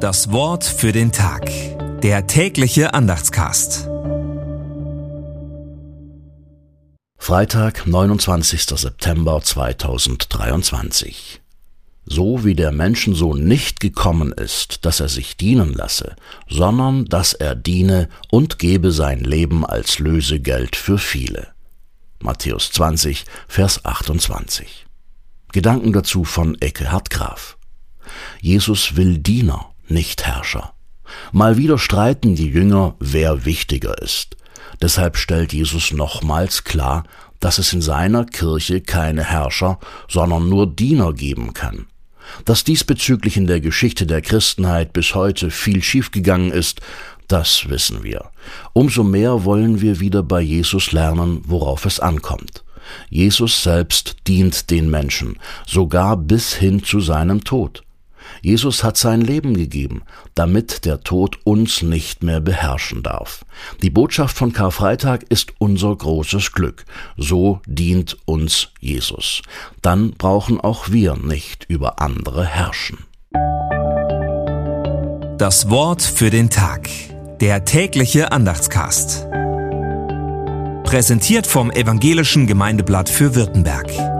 Das Wort für den Tag. Der tägliche Andachtscast. Freitag, 29. September 2023. So wie der Menschensohn nicht gekommen ist, dass er sich dienen lasse, sondern dass er diene und gebe sein Leben als Lösegeld für viele. Matthäus 20, Vers 28. Gedanken dazu von Eckehard Graf. Jesus will Diener, nicht Herrscher. Mal wieder streiten die Jünger, wer wichtiger ist. Deshalb stellt Jesus nochmals klar, dass es in seiner Kirche keine Herrscher, sondern nur Diener geben kann. Dass diesbezüglich in der Geschichte der Christenheit bis heute viel schiefgegangen ist, das wissen wir. Umso mehr wollen wir wieder bei Jesus lernen, worauf es ankommt. Jesus selbst dient den Menschen, sogar bis hin zu seinem Tod. Jesus hat sein Leben gegeben, damit der Tod uns nicht mehr beherrschen darf. Die Botschaft von Karfreitag ist unser großes Glück. So dient uns Jesus. Dann brauchen auch wir nicht über andere herrschen. Das Wort für den Tag. Der tägliche Andachtscast. Präsentiert vom Evangelischen Gemeindeblatt für Württemberg.